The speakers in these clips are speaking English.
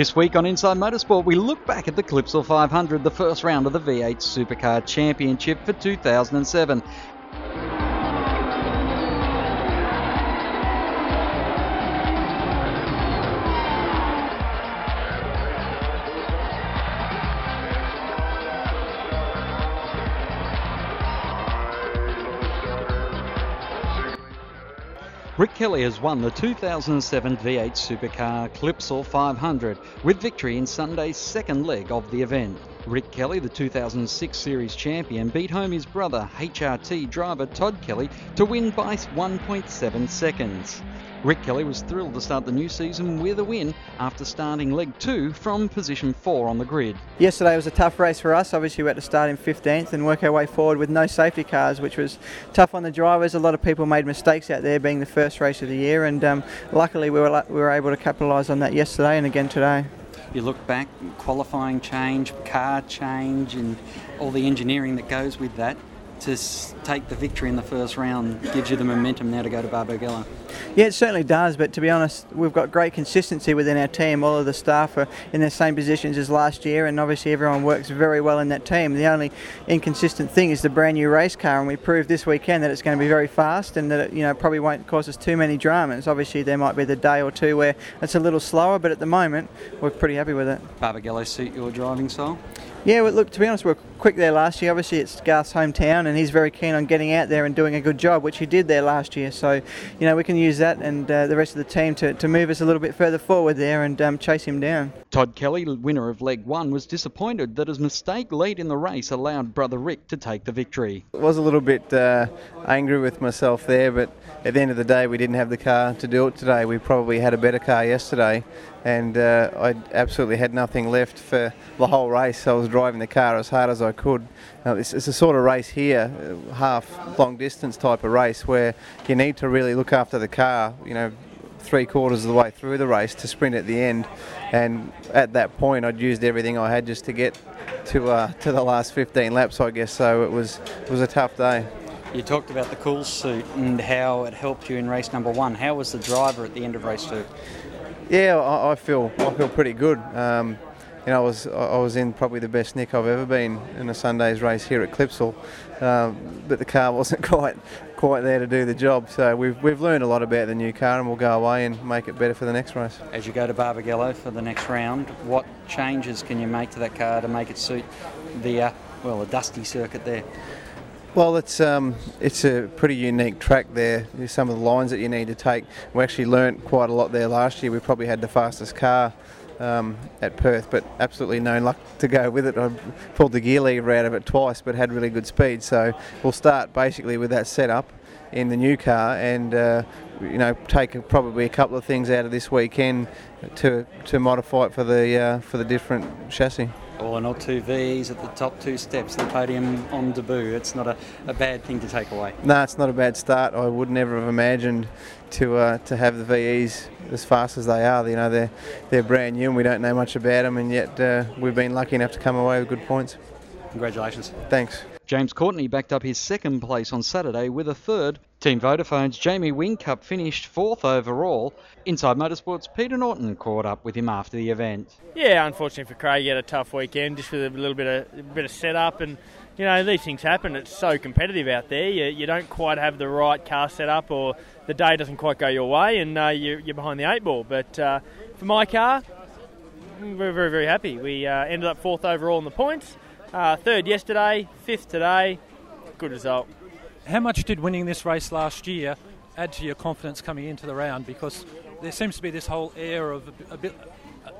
This week on Inside Motorsport, we look back at the Clipsal 500, the first round of the V8 Supercar Championship for 2007. Rick Kelly has won the 2007 V8 Supercar Clipsal 500 with victory in Sunday's second leg of the event. Rick Kelly, the 2006 Series champion, beat home his brother, HRT driver Todd Kelly, to win by 1.7 seconds. Rick Kelly was thrilled to start the new season with a win after starting leg two from position four on the grid. Yesterday was a tough race for us. Obviously, we had to start in 15th and work our way forward with no safety cars, which was tough on the drivers. A lot of people made mistakes out there, being the first race of the year, and um, luckily we were, we were able to capitalise on that yesterday and again today. You look back, qualifying change, car change, and all the engineering that goes with that to take the victory in the first round gives you the momentum now to go to Barbagallo. Yeah, it certainly does. But to be honest, we've got great consistency within our team. All of the staff are in the same positions as last year, and obviously everyone works very well in that team. The only inconsistent thing is the brand new race car, and we proved this weekend that it's going to be very fast and that it, you know probably won't cause us too many dramas. Obviously, there might be the day or two where it's a little slower, but at the moment we're pretty happy with it. Barbagallo suit your driving style? Yeah, well, look, to be honest, we are quick there last year. Obviously, it's Garth's hometown, and he's very keen on getting out there and doing a good job, which he did there last year. So, you know, we can use that and uh, the rest of the team to, to move us a little bit further forward there and um, chase him down. Todd Kelly, winner of leg one, was disappointed that his mistake late in the race allowed brother Rick to take the victory. I was a little bit uh, angry with myself there, but at the end of the day, we didn't have the car to do it today. We probably had a better car yesterday, and uh, I absolutely had nothing left for the whole race. I was driving the car as hard as I could. Uh, it's, it's, a sort of race here, uh, half long distance type of race, where you need to really look after the car. You know, three quarters of the way through the race to sprint at the end, and at that point, I'd used everything I had just to get to uh, to the last 15 laps, I guess. So it was it was a tough day. You talked about the cool suit and how it helped you in race number one. How was the driver at the end of race two? Yeah, I, I feel I feel pretty good. Um, you know, I was I was in probably the best nick I've ever been in a Sunday's race here at Clipsal, um, but the car wasn't quite quite there to do the job. So we've we've learned a lot about the new car, and we'll go away and make it better for the next race. As you go to Barbagallo for the next round, what changes can you make to that car to make it suit the uh, well, the dusty circuit there? Well, it's um, it's a pretty unique track there. There's some of the lines that you need to take. We actually learnt quite a lot there last year. We probably had the fastest car um, at Perth, but absolutely no luck to go with it. I pulled the gear lever out of it twice, but had really good speed. So we'll start basically with that setup in the new car and uh, you know take probably a couple of things out of this weekend to to modify it for the uh, for the different chassis. All in all, two Vs at the top two steps of the podium on debut. It's not a, a bad thing to take away. No, it's not a bad start. I would never have imagined to uh, to have the VEs as fast as they are. You know, they're they're brand new and we don't know much about them, and yet uh, we've been lucky enough to come away with good points. Congratulations. Thanks. James Courtney backed up his second place on Saturday with a third. Team Vodafone's Jamie Whincup finished fourth overall. Inside Motorsports' Peter Norton caught up with him after the event. Yeah, unfortunately for Craig, he had a tough weekend just with a little bit of bit of setup and you know these things happen. It's so competitive out there. You, you don't quite have the right car set up, or the day doesn't quite go your way, and uh, you, are behind the eight ball. But uh, for my car, we're very very happy. We uh, ended up fourth overall in the points. Uh, third yesterday, fifth today. Good result. How much did winning this race last year add to your confidence coming into the round? Because there seems to be this whole air of a, a bit,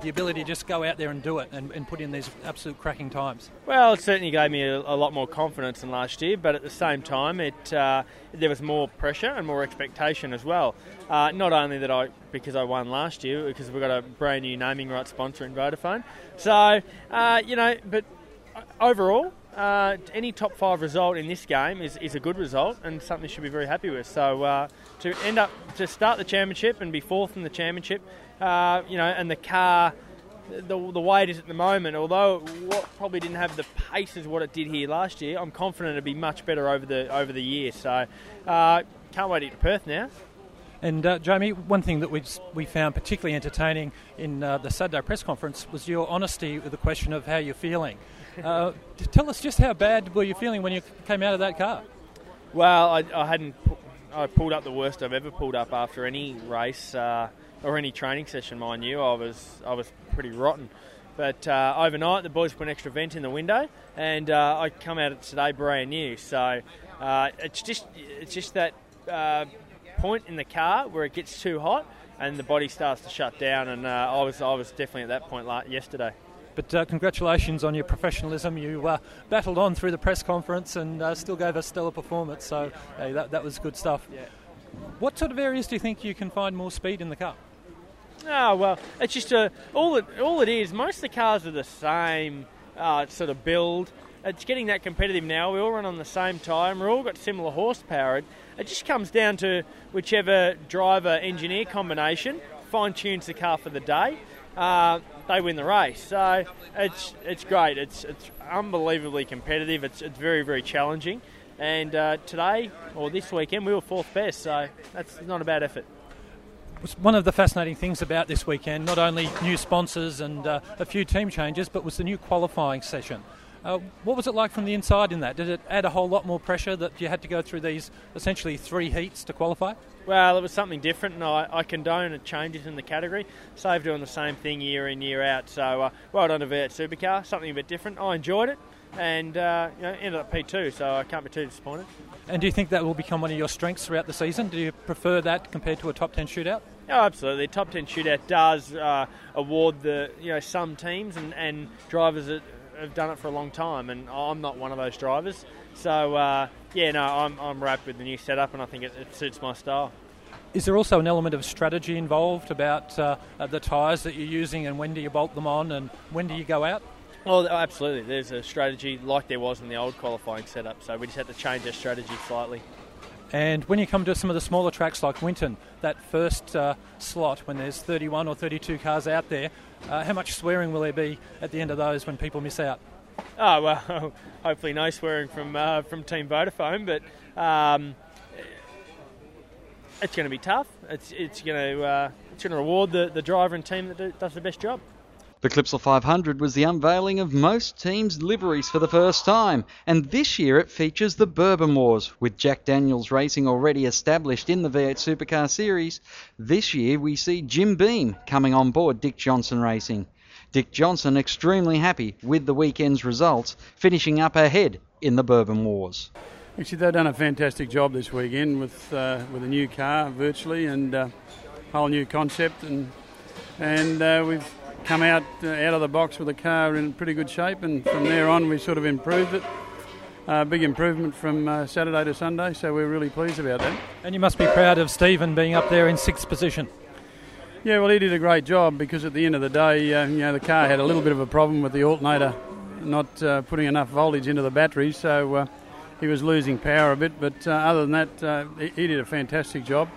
the ability to just go out there and do it and, and, put in these absolute cracking times? Well, it certainly gave me a, a lot more confidence than last year, but at the same time, it uh, there was more pressure and more expectation as well. Uh, not only that I because I won last year, because we've got a brand new naming rights sponsor in Vodafone. So uh, you know, but overall, uh, any top five result in this game is, is a good result and something you should be very happy with. So uh, to end up to start the championship and be fourth in the championship, uh, you know, and the car, the, the way it is at the moment, although what probably didn't have the pace as what it did here last year, I'm confident it'll be much better over the over the year. So uh, can't wait to get to Perth now. And uh, Jamie, one thing that we we found particularly entertaining in uh, the Saturday press conference was your honesty with the question of how you're feeling. Uh, tell us just how bad were you feeling when you came out of that car? Well, I, I hadn't. I pulled up the worst I've ever pulled up after any race uh, or any training session, mind you. I was I was pretty rotten. But uh, overnight, the boys put an extra vent in the window, and uh, I come out of today brand new. So uh, it's just it's just that uh, point in the car where it gets too hot and the body starts to shut down. And uh, I was I was definitely at that point yesterday. But uh, congratulations on your professionalism. You uh, battled on through the press conference and uh, still gave a stellar performance. So hey, that, that was good stuff. What sort of areas do you think you can find more speed in the car? Oh well, it's just a, all it all it is. Most of the cars are the same uh, sort of build. It's getting that competitive now. We all run on the same tyre. We've all got similar horsepower. It just comes down to whichever driver engineer combination fine tunes the car for the day. Uh, they win the race. So it's it's great. It's it's unbelievably competitive. It's it's very very challenging. And uh, today or this weekend we were fourth best. So that's not a bad effort one of the fascinating things about this weekend, not only new sponsors and uh, a few team changes, but was the new qualifying session. Uh, what was it like from the inside in that? Did it add a whole lot more pressure that you had to go through these essentially three heats to qualify? Well, it was something different, and I, I condone changes in the category. Save doing the same thing year in, year out. So, uh, well done to V8 Supercar, something a bit different. I enjoyed it, and uh, you know, ended up P2, so I can't be too disappointed. And do you think that will become one of your strengths throughout the season? Do you prefer that compared to a top 10 shootout? Oh, absolutely. Top 10 shootout does uh, award the you know some teams and, and drivers that have done it for a long time, and I'm not one of those drivers. So uh, yeah, no, I'm, I'm wrapped with the new setup, and I think it, it suits my style. Is there also an element of strategy involved about uh, the tyres that you're using, and when do you bolt them on, and when do you go out? Well, oh, absolutely. There's a strategy like there was in the old qualifying setup, so we just had to change our strategy slightly. And when you come to some of the smaller tracks like Winton, that first uh, slot when there's 31 or 32 cars out there, uh, how much swearing will there be at the end of those when people miss out? Oh well, hopefully no swearing from uh, from Team Vodafone, but um, it's going to be tough. It's it's going to uh, it's going to reward the, the driver and team that does the best job. The Clipsal 500 was the unveiling of most teams' liveries for the first time, and this year it features the Bourbon Wars. With Jack Daniels Racing already established in the V8 Supercar Series, this year we see Jim Beam coming on board Dick Johnson Racing. Dick Johnson extremely happy with the weekend's results, finishing up ahead in the Bourbon Wars. Actually, they've done a fantastic job this weekend with uh, with a new car virtually and a uh, whole new concept, and and uh, we've come out uh, out of the box with the car in pretty good shape, and from there on we sort of improved it. Uh, big improvement from uh, Saturday to Sunday, so we're really pleased about that. And you must be proud of Steven being up there in sixth position. Yeah, well, he did a great job because at the end of the day, uh, you know, the car had a little bit of a problem with the alternator not uh, putting enough voltage into the battery, so uh, he was losing power a bit. But other than that, he, he did a fantastic job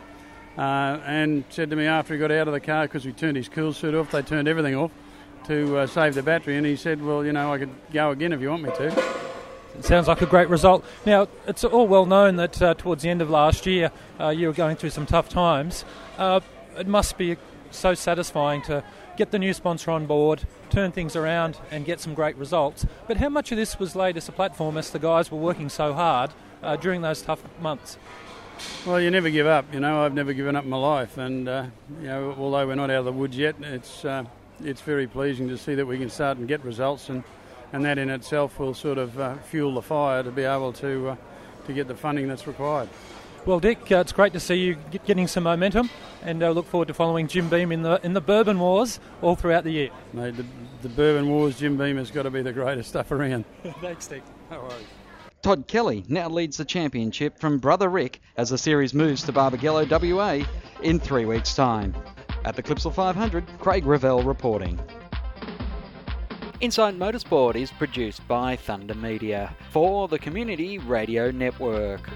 uh, and said to me after he got out of the car because we turned his cool suit off, they turned everything off to uh, save the battery, and he said, "Well, you know, I could go again if you want me to." It sounds like a great result. Now, it's all well known that uh, towards the end of last year uh, you were going through some tough times. Uh, it must be so satisfying to get the new sponsor on board, turn things around, and get some great results. But how much of this was laid as a platform as the guys were working so hard uh, during those tough months? Well, you never give up. You know, I've never given up in my life, and uh, you know, although we're not out of the woods yet, it's uh, it's very pleasing to see that we can start and get results, and and that in itself will sort of uh, fuel the fire to be able to uh, to get the funding that's required. Well, Dick, uh, it's great to see you getting some momentum, and I uh, look forward to following Jim Beam in the in the Bourbon Wars all throughout the year. Mate, the, the Bourbon Wars, Jim Beam has got to be the greatest stuff around. Thanks, Dick. No worries. Todd Kelly now leads the championship from Brother Rick as the series moves to Barbagallo WA in three weeks' time. At the Clipsal 500, Craig Revell reporting. Inside Motorsport is produced by Thunder Media for the Community Radio Network.